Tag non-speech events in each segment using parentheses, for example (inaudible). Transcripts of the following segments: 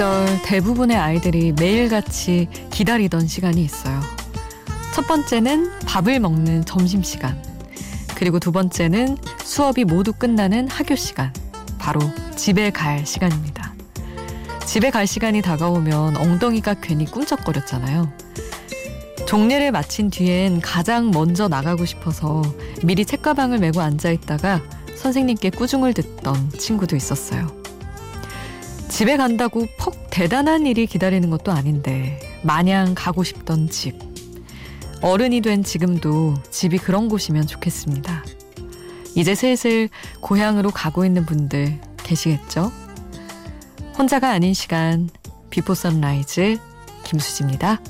시절 대부분의 아이들이 매일같이 기다리던 시간이 있어요. 첫 번째는 밥을 먹는 점심시간. 그리고 두 번째는 수업이 모두 끝나는 학교 시간. 바로 집에 갈 시간입니다. 집에 갈 시간이 다가오면 엉덩이가 괜히 꿈쩍거렸잖아요. 종례를 마친 뒤엔 가장 먼저 나가고 싶어서 미리 책가방을 메고 앉아 있다가 선생님께 꾸중을 듣던 친구도 있었어요. 집에 간다고 퍽 대단한 일이 기다리는 것도 아닌데 마냥 가고 싶던 집. 어른이 된 지금도 집이 그런 곳이면 좋겠습니다. 이제 슬슬 고향으로 가고 있는 분들 계시겠죠? 혼자가 아닌 시간 Before Sunrise 김수지입니다.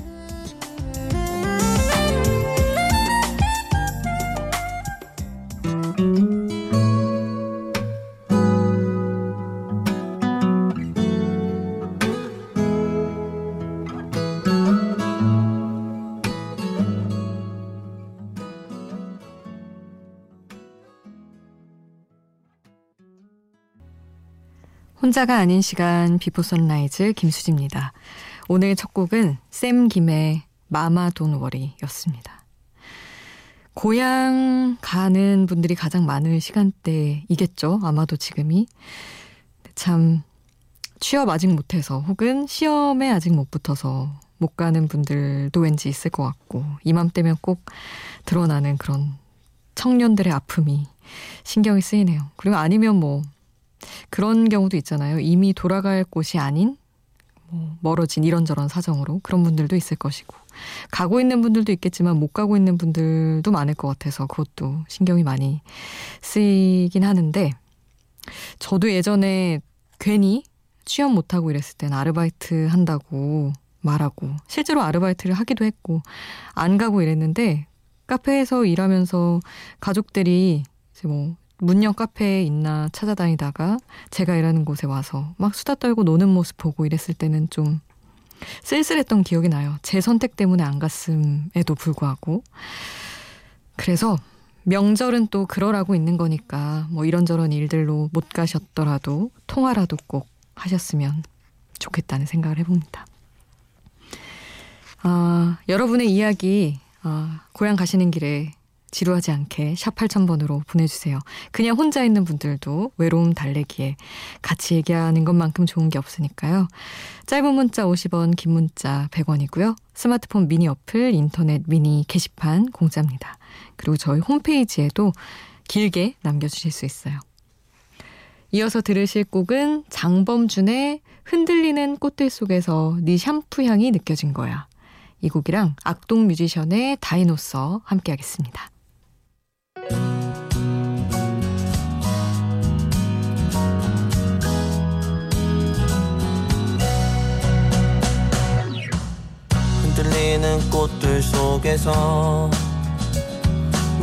혼자가 아닌 시간 Before Sunrise 김수지입니다. 오늘 첫 곡은 샘 김의 Mama Don't Worry였습니다. 고향 가는 분들이 가장 많은 시간대이겠죠. 아마도 지금이. 참 취업 아직 못해서 혹은 시험에 아직 못 붙어서 못 가는 분들도 왠지 있을 것 같고 이맘때면 꼭 드러나는 그런 청년들의 아픔이 신경이 쓰이네요. 그리고 아니면 뭐 그런 경우도 있잖아요. 이미 돌아갈 곳이 아닌 뭐 멀어진 이런저런 사정으로 그런 분들도 있을 것이고 가고 있는 분들도 있겠지만 못 가고 있는 분들도 많을 것 같아서 그것도 신경이 많이 쓰이긴 하는데 저도 예전에 괜히 취업 못하고 이랬을 땐 아르바이트 한다고 말하고 실제로 아르바이트를 하기도 했고 안 가고 이랬는데 카페에서 일하면서 가족들이 이제 뭐 문영 카페에 있나 찾아다니다가 제가 일하는 곳에 와서 막 수다 떨고 노는 모습 보고 이랬을 때는 좀 쓸쓸했던 기억이 나요. 제 선택 때문에 안 갔음에도 불구하고. 그래서 명절은 또 그러라고 있는 거니까 뭐 이런저런 일들로 못 가셨더라도 통화라도 꼭 하셨으면 좋겠다는 생각을 해봅니다. 아, 여러분의 이야기, 아, 고향 가시는 길에 지루하지 않게 샵 8000번으로 보내주세요. 그냥 혼자 있는 분들도 외로움 달래기에 같이 얘기하는 것만큼 좋은 게 없으니까요. 짧은 문자 50원, 긴 문자 100원이고요. 스마트폰 미니 어플, 인터넷 미니 게시판 공짜입니다. 그리고 저희 홈페이지에도 길게 남겨주실 수 있어요. 이어서 들으실 곡은 장범준의 흔들리는 꽃들 속에서 네 샴푸 향이 느껴진 거야. 이 곡이랑 악동 뮤지션의 다이노서 함께 하겠습니다. 흔들리는 꽃들 속에서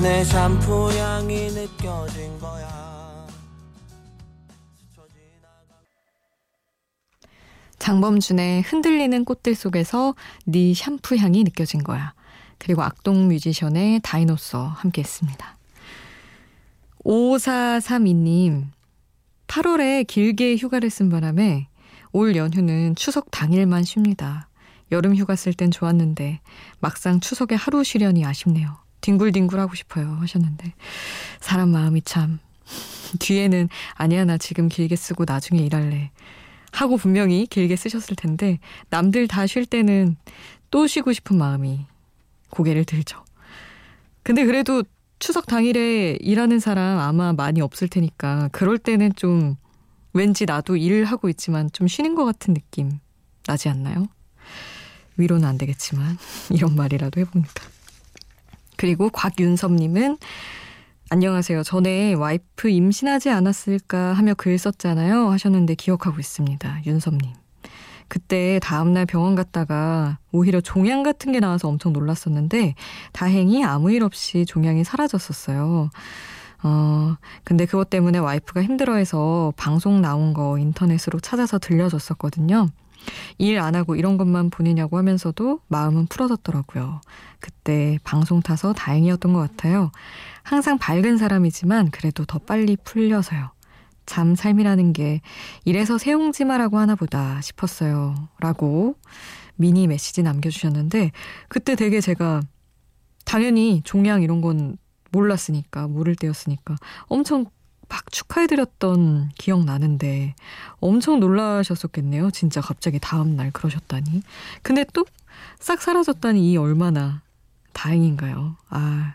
내 샴푸 향이 느껴진 거야. 장범준의 흔들리는 꽃들 속에서 네 샴푸 향이 느껴진 거야. 그리고 악동 뮤지션의 다이노서 함께 했습니다. 5432님, 8월에 길게 휴가를 쓴 바람에 올 연휴는 추석 당일만 쉽니다. 여름 휴가 쓸 땐 좋았는데 막상 추석에 하루 쉬려니 아쉽네요. 뒹굴뒹굴 하고 싶어요 하셨는데 사람 마음이 참 (laughs) 뒤에는 아니야 나 지금 길게 쓰고 나중에 일할래 하고 분명히 길게 쓰셨을 텐데 남들 다 쉴 때는 또 쉬고 싶은 마음이 고개를 들죠. 근데 그래도 추석 당일에 일하는 사람 아마 많이 없을 테니까 그럴 때는 좀 왠지 나도 일을 하고 있지만 좀 쉬는 것 같은 느낌 나지 않나요? 위로는 안 되겠지만 (laughs) 이런 말이라도 해봅니다. 그리고 곽윤섭님은 안녕하세요. 전에 와이프 임신하지 않았을까 하며 글 썼잖아요. 하셨는데 기억하고 있습니다. 윤섭님. 그때 다음날 병원 갔다가 오히려 종양 같은 게 나와서 엄청 놀랐었는데 다행히 아무 일 없이 종양이 사라졌었어요. 어, 근데 그것 때문에 와이프가 힘들어해서 방송 나온 거 인터넷으로 찾아서 들려줬었거든요. 일 안 하고 이런 것만 보내냐고 하면서도 마음은 풀어졌더라고요. 그때 방송 타서 다행이었던 것 같아요. 항상 밝은 사람이지만 그래도 더 빨리 풀려서요. 참 삶이라는 게 이래서 세옹지마라고 하나 보다 싶었어요. 라고 미니 메시지 남겨주셨는데 그때 되게 제가 당연히 종양 이런 건 몰랐으니까 모를 때였으니까 엄청 막 축하해드렸던 기억 나는데 엄청 놀라셨었겠네요. 진짜 갑자기 다음날 그러셨다니. 근데 또 싹 사라졌다니 이 얼마나 다행인가요. 아,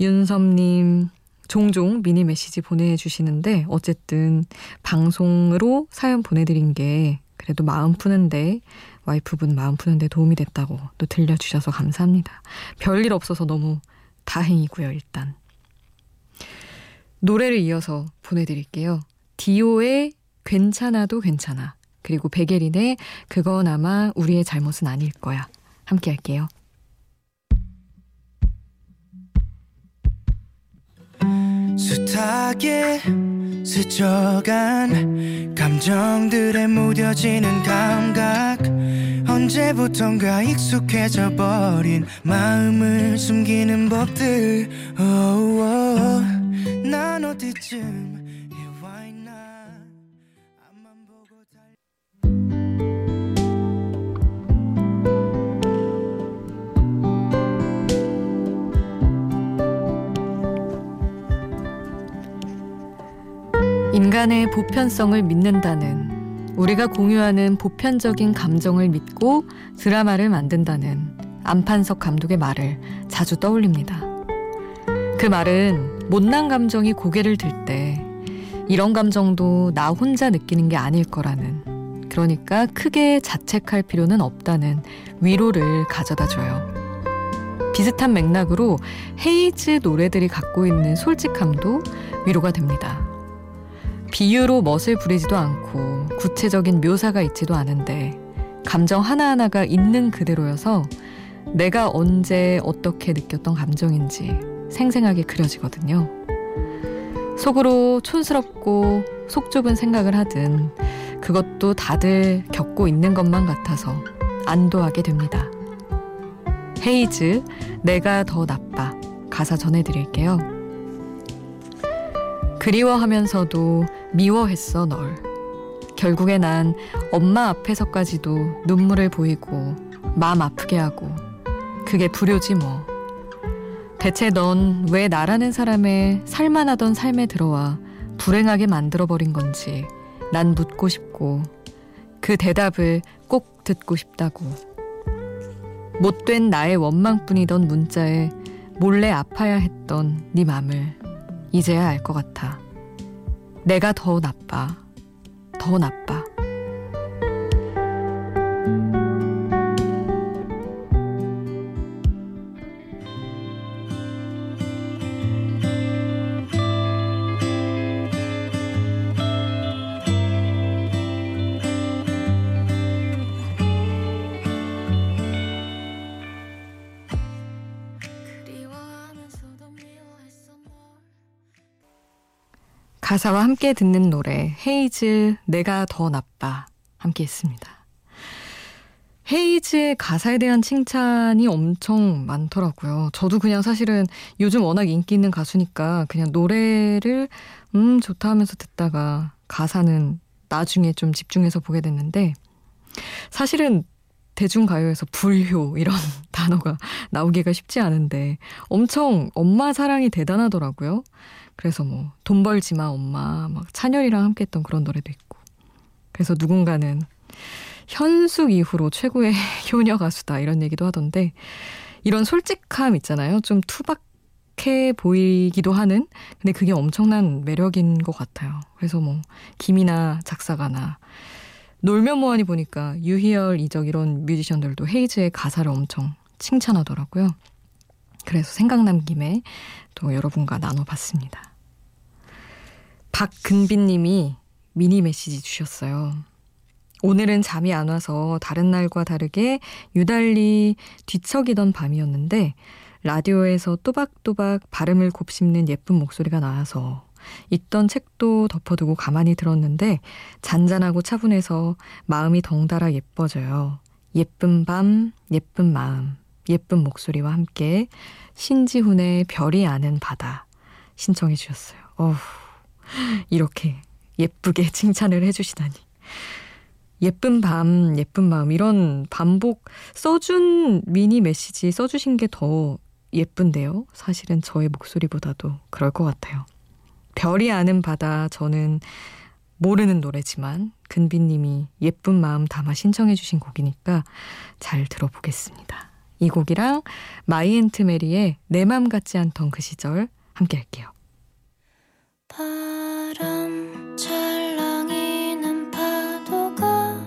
윤섭님, 종종 미니 메시지 보내주시는데 어쨌든 방송으로 사연 보내드린 게 그래도 마음 푸는데 와이프분 마음 푸는데 도움이 됐다고 또 들려주셔서 감사합니다. 별일 없어서 너무 다행이고요, 일단. 노래를 이어서 보내드릴게요. 디오의 괜찮아도 괜찮아. 그리고 베게린의 그건 아마 우리의 잘못은 아닐 거야. 함께 할게요. 숱하게 스쳐간 감정들에 무뎌지는 감각 언제부턴가 익숙해져 버린 마음을 숨기는 법들 oh, oh. 난 어디쯤 인간의 보편성을 믿는다는 우리가 공유하는 보편적인 감정을 믿고 드라마를 만든다는 안판석 감독의 말을 자주 떠올립니다. 그 말은 못난 감정이 고개를 들 때 이런 감정도 나 혼자 느끼는 게 아닐 거라는 그러니까 크게 자책할 필요는 없다는 위로를 가져다 줘요. 비슷한 맥락으로 헤이즈 노래들이 갖고 있는 솔직함도 위로가 됩니다. 비유로 멋을 부리지도 않고 구체적인 묘사가 있지도 않은데 감정 하나하나가 있는 그대로여서 내가 언제 어떻게 느꼈던 감정인지 생생하게 그려지거든요. 속으로 촌스럽고 속 좁은 생각을 하든 그것도 다들 겪고 있는 것만 같아서 안도하게 됩니다. 헤이즈, 내가 더 나빠. 가사 전해드릴게요. 그리워하면서도 미워했어 널. 결국에 난 엄마 앞에서까지도 눈물을 보이고 마음 아프게 하고 그게 불효지 뭐. 대체 넌 왜 나라는 사람의 살만하던 삶에 들어와 불행하게 만들어버린 건지 난 묻고 싶고 그 대답을 꼭 듣고 싶다고. 못된 나의 원망뿐이던 문자에 몰래 아파야 했던 네 맘을 이제야 알 것 같아. 내가 더 나빠. 더 나빠. 가사와 함께 듣는 노래 헤이즈 내가 더 나빠 함께 했습니다. 헤이즈의 가사에 대한 칭찬이 엄청 많더라고요. 저도 그냥 사실은 요즘 워낙 인기 있는 가수니까 그냥 노래를 음 좋다 하면서 듣다가 가사는 나중에 좀 집중해서 보게 됐는데 사실은 대중가요에서 불효 이런 (laughs) 단어가 나오기가 쉽지 않은데 엄청 엄마 사랑이 대단하더라고요. 그래서 뭐 돈 벌지 마 엄마. 막 찬열이랑 함께 했던 그런 노래도 있고. 그래서 누군가는 현숙 이후로 최고의 (laughs) 효녀 가수다 이런 얘기도 하던데 이런 솔직함 있잖아요. 좀 투박해 보이기도 하는. 근데 그게 엄청난 매력인 것 같아요. 그래서 뭐 김이나 작사가나 놀면 뭐하니 보니까 유희열 이적 이런 뮤지션들도 헤이즈의 가사를 엄청 칭찬하더라고요. 그래서 생각난 김에 또 여러분과 나눠봤습니다. 박근빈 님이 미니 메시지 주셨어요. 오늘은 잠이 안 와서 다른 날과 다르게 유달리 뒤척이던 밤이었는데 라디오에서 또박또박 발음을 곱씹는 예쁜 목소리가 나와서 있던 책도 덮어두고 가만히 들었는데 잔잔하고 차분해서 마음이 덩달아 예뻐져요. 예쁜 밤, 예쁜 마음. 예쁜 목소리와 함께 신지훈의 별이 아는 바다 신청해 주셨어요. 어후. 이렇게 예쁘게 (laughs) 칭찬을 해주시다니. 예쁜 밤, 예쁜 마음 이런 반복 써준 미니 메시지 써주신 게 더 예쁜데요. 사실은 저의 목소리보다도 그럴 것 같아요. 별이 아는 바다 저는 모르는 노래지만 근비님이 예쁜 마음 담아 신청해 주신 곡이니까 잘 들어보겠습니다. 이 곡이랑 My Aunt Mary의 내 맘 같지 않던 그 시절 함께 할게요. 바람 찰랑이는 파도가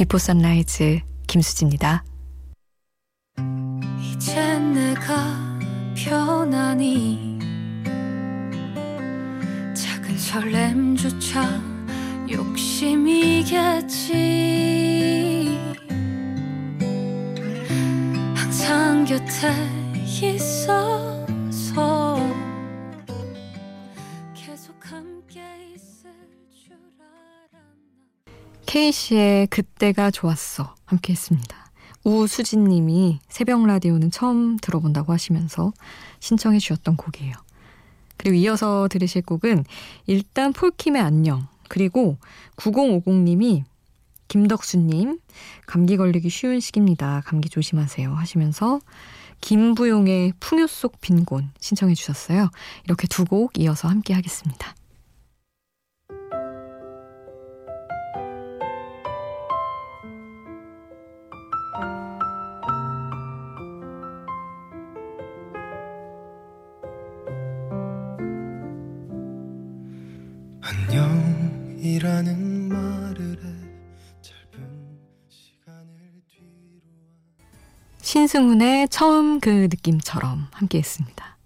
비포 선라이즈 김수지입니다. 이제 내가 편하니 작은 설렘조차 욕심이겠지 항상 곁에 있어서 K씨의 그때가 좋았어 함께 했습니다. 우수진 님이 새벽 라디오는 처음 들어본다고 하시면서 신청해 주셨던 곡이에요. 그리고 이어서 들으실 곡은 일단 폴킴의 안녕 그리고 9050 님이 김덕수 님 감기 걸리기 쉬운 시기입니다. 감기 조심하세요 하시면서 김부용의 풍요 속 빈곤 신청해 주셨어요. 이렇게 두 곡 이어서 함께 하겠습니다. 신승훈의 처음 그 느낌처럼 함께 했습니다.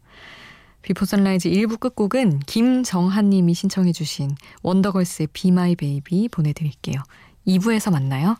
Before Sunrise 1부 끝곡은 김정한 님이 신청해 주신 원더걸스의 My Baby 보내드릴게요. 2부에서 만나요.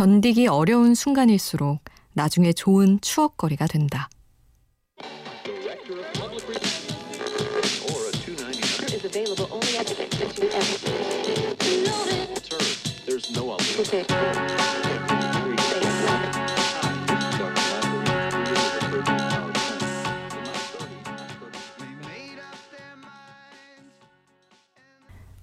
견디기 어려운 순간일수록 나중에 좋은 추억거리가 된다.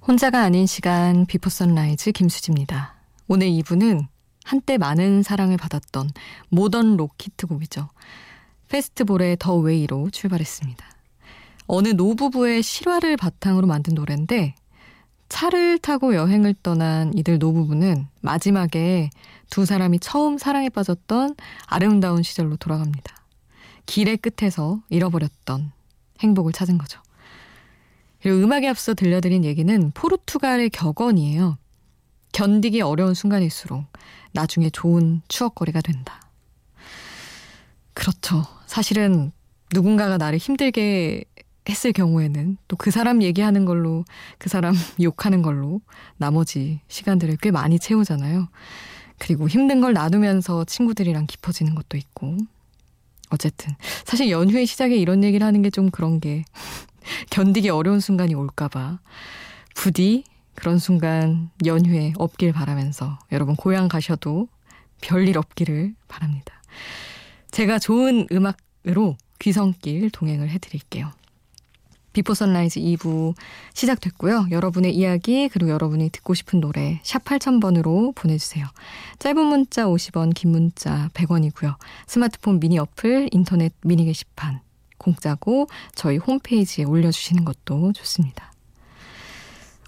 혼자가 아닌 시간 Before Sunrise 김수지입니다. 오늘 2부는 한때 많은 사랑을 받았던 모던 록 히트곡이죠. Fastball의 The Way로 출발했습니다. 어느 노부부의 실화를 바탕으로 만든 노래인데 차를 타고 여행을 떠난 이들 노부부는 마지막에 두 사람이 처음 사랑에 빠졌던 아름다운 시절로 돌아갑니다. 길의 끝에서 잃어버렸던 행복을 찾은 거죠. 그리고 음악에 앞서 들려드린 얘기는 포르투갈의 격언이에요. 견디기 어려운 순간일수록 나중에 좋은 추억거리가 된다. 그렇죠. 사실은 누군가가 나를 힘들게 했을 경우에는 또 그 사람 얘기하는 걸로 그 사람 (laughs) 욕하는 걸로 나머지 시간들을 꽤 많이 채우잖아요. 그리고 힘든 걸 나누면서 친구들이랑 깊어지는 것도 있고. 어쨌든 사실 연휴의 시작에 이런 얘기를 하는 게 좀 그런 게 (laughs) 견디기 어려운 순간이 올까봐 부디 그런 순간 연휴에 없길 바라면서 여러분 고향 가셔도 별일 없기를 바랍니다. 제가 좋은 음악으로 귀성길 동행을 해드릴게요. Before Sunrise 2부 시작됐고요. 여러분의 이야기 그리고 여러분이 듣고 싶은 노래 샵 8000번으로 보내주세요. 짧은 문자 50원 긴 문자 100원이고요. 스마트폰 미니 어플 인터넷 미니 게시판 공짜고 저희 홈페이지에 올려주시는 것도 좋습니다.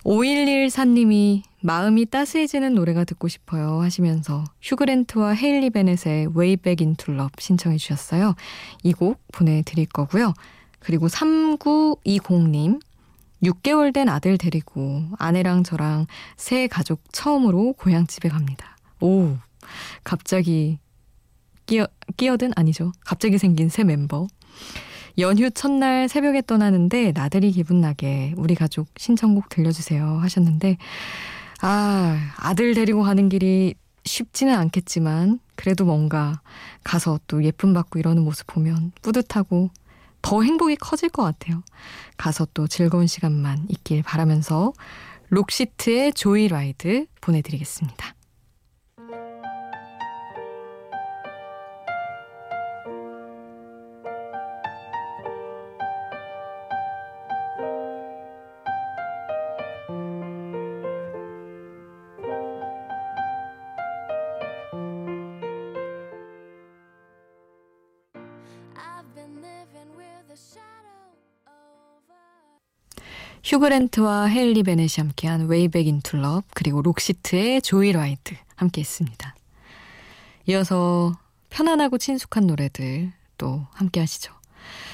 5114님이 마음이 따스해지는 노래가 듣고 싶어요 하시면서 휴그랜트와 헤일리 베넷의 Way Back Into Love 신청해 주셨어요. 이 곡 보내드릴 거고요. 그리고 3920님 6개월 된 아들 데리고 아내랑 저랑 새 가족 처음으로 고향집에 갑니다. 오, 갑자기 끼어, 끼어든 아니죠. 갑자기 생긴 새 멤버. 연휴 첫날 새벽에 떠나는데 나들이 기분 나게 우리 가족 신청곡 들려주세요 하셨는데 아 아들 데리고 가는 길이 쉽지는 않겠지만 그래도 뭔가 가서 또 예쁨 받고 이러는 모습 보면 뿌듯하고 더 행복이 커질 것 같아요. 가서 또 즐거운 시간만 있길 바라면서 록시트의 조이라이드 보내드리겠습니다. 휴그랜트와 헤일리 베넷이 함께한 Way Back Into Love 그리고 Roxette의 Joyride 함께했습니다. 이어서 편안하고 친숙한 노래들 또 함께 하시죠.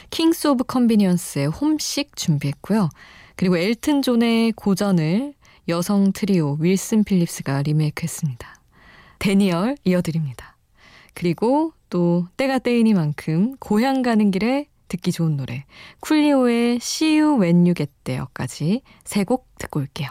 Kings of Convenience의 Homesick 준비했고요. 그리고 엘튼 존의 고전을 여성 트리오 Wilson Phillips가 리메이크했습니다. Daniel 이어드립니다. 그리고 또 때가 때이니만큼 고향 가는 길에 듣기 좋은 노래 쿨리오의 See You When You Get There까지 세 곡 듣고 올게요.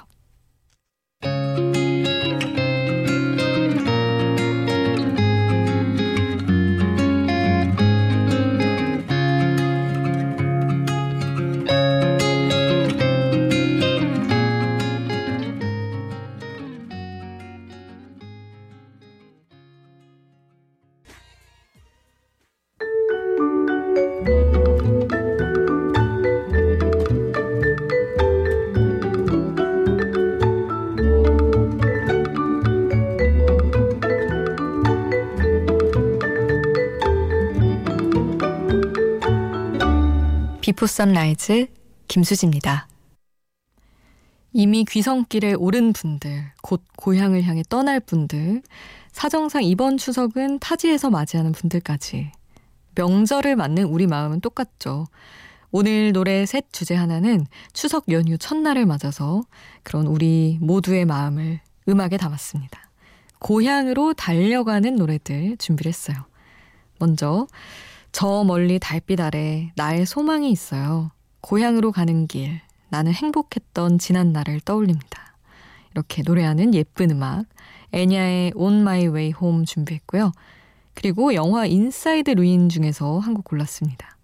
비포 선라이즈 김수지입니다. 이미 귀성길에 오른 분들, 곧 고향을 향해 떠날 분들, 사정상 이번 추석은 타지에서 맞이하는 분들까지 명절을 맞는 우리 마음은 똑같죠. 오늘 노래 셋 주제 하나는 추석 연휴 첫날을 맞아서 그런 우리 모두의 마음을 음악에 담았습니다. 고향으로 달려가는 노래들 준비를 했어요. 먼저 저 멀리 달빛 아래 나의 소망이 있어요. 고향으로 가는 길, 나는 행복했던 지난 날을 떠올립니다. 이렇게 노래하는 예쁜 음악, 엔야의 On My Way Home 준비했고요. 그리고 영화 인사이드 르윈 중에서 한 곡 골랐습니다.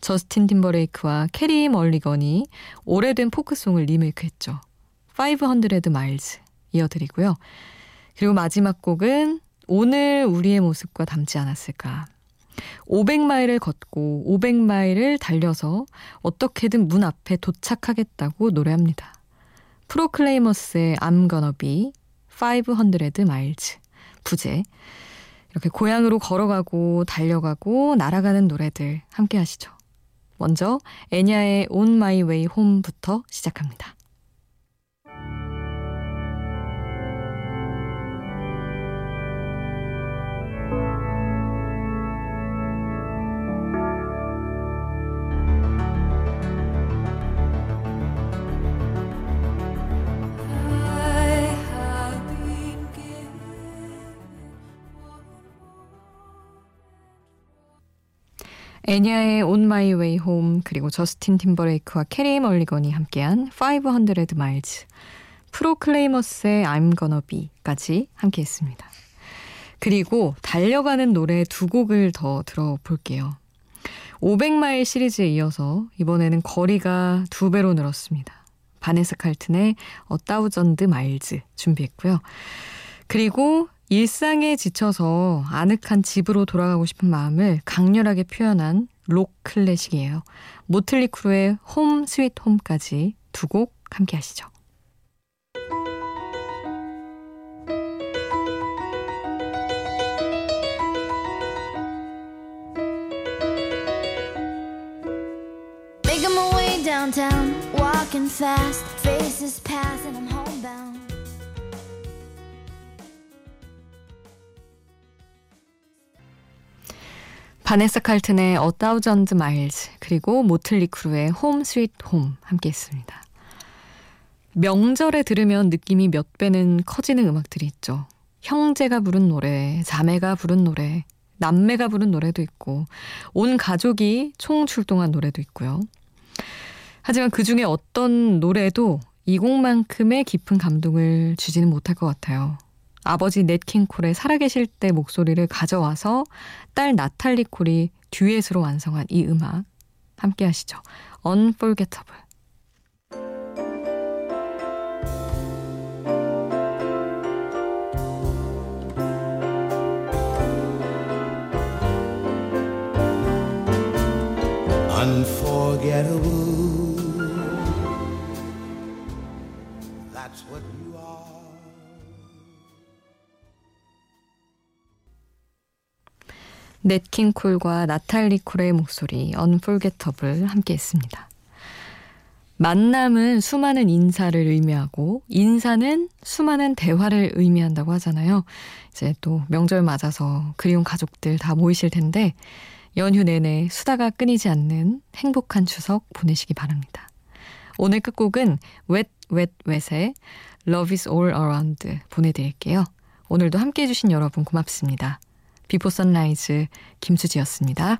저스틴 팀버레이크와 캐리 멀리건이 오래된 포크송을 리메이크했죠. 500 Miles 이어드리고요. 그리고 마지막 곡은 오늘 우리의 모습과 닮지 않았을까 500마일을 걷고 500마일을 달려서 어떻게든 문 앞에 도착하겠다고 노래합니다. 프로클레이머스의 I'm gonna be 500 miles 부제 이렇게 고향으로 걸어가고 달려가고 날아가는 노래들 함께 하시죠. 먼저 애냐의 On My Way Home부터 시작합니다. 엔야의 On My Way Home 그리고 저스틴 팀버레이크와 캐리 멀리건이 함께한 500 Miles 프로클레이머스의 I'm Gonna Be까지 함께했습니다. 그리고 달려가는 노래 두 곡을 더 들어볼게요. 500마일 시리즈에 이어서 이번에는 거리가 두 배로 늘었습니다. 바네사 칼튼의 A Thousand Miles 준비했고요. 그리고 일상에 지쳐서 아늑한 집으로 돌아가고 싶은 마음을 강렬하게 표현한 록 클래식이에요. 모틀리 크루의 홈 스윗 홈까지 두 곡 함께 하시죠. downtown, fast, faces pass and I'm homebound. 바네사 칼튼의 A Thousand Miles 그리고 모틀리 크루의 Home Sweet Home 함께 했습니다. 명절에 들으면 느낌이 몇 배는 커지는 음악들이 있죠. 형제가 부른 노래, 자매가 부른 노래, 남매가 부른 노래도 있고 온 가족이 총 출동한 노래도 있고요. 하지만 그 중에 어떤 노래도 이 곡만큼의 깊은 감동을 주지는 못할 것 같아요. 아버지 넷킹 콜의 살아계실 때 목소리를 가져와서 딸 나탈리 콜이 듀엣으로 완성한 이 음악 함께 하시죠. Unforgettable. 넷킹 콜과 나탈리 콜의 목소리 Unforgettable 함께 했습니다. 만남은 수많은 인사를 의미하고 인사는 수많은 대화를 의미한다고 하잖아요. 이제 또 명절 맞아서 그리운 가족들 다 모이실 텐데 연휴 내내 수다가 끊이지 않는 행복한 추석 보내시기 바랍니다. 오늘 끝곡은 Wet Wet Wet의 Love is All Around 보내드릴게요. 오늘도 함께 해주신 여러분 고맙습니다. 비포 선라이즈 김수지였습니다.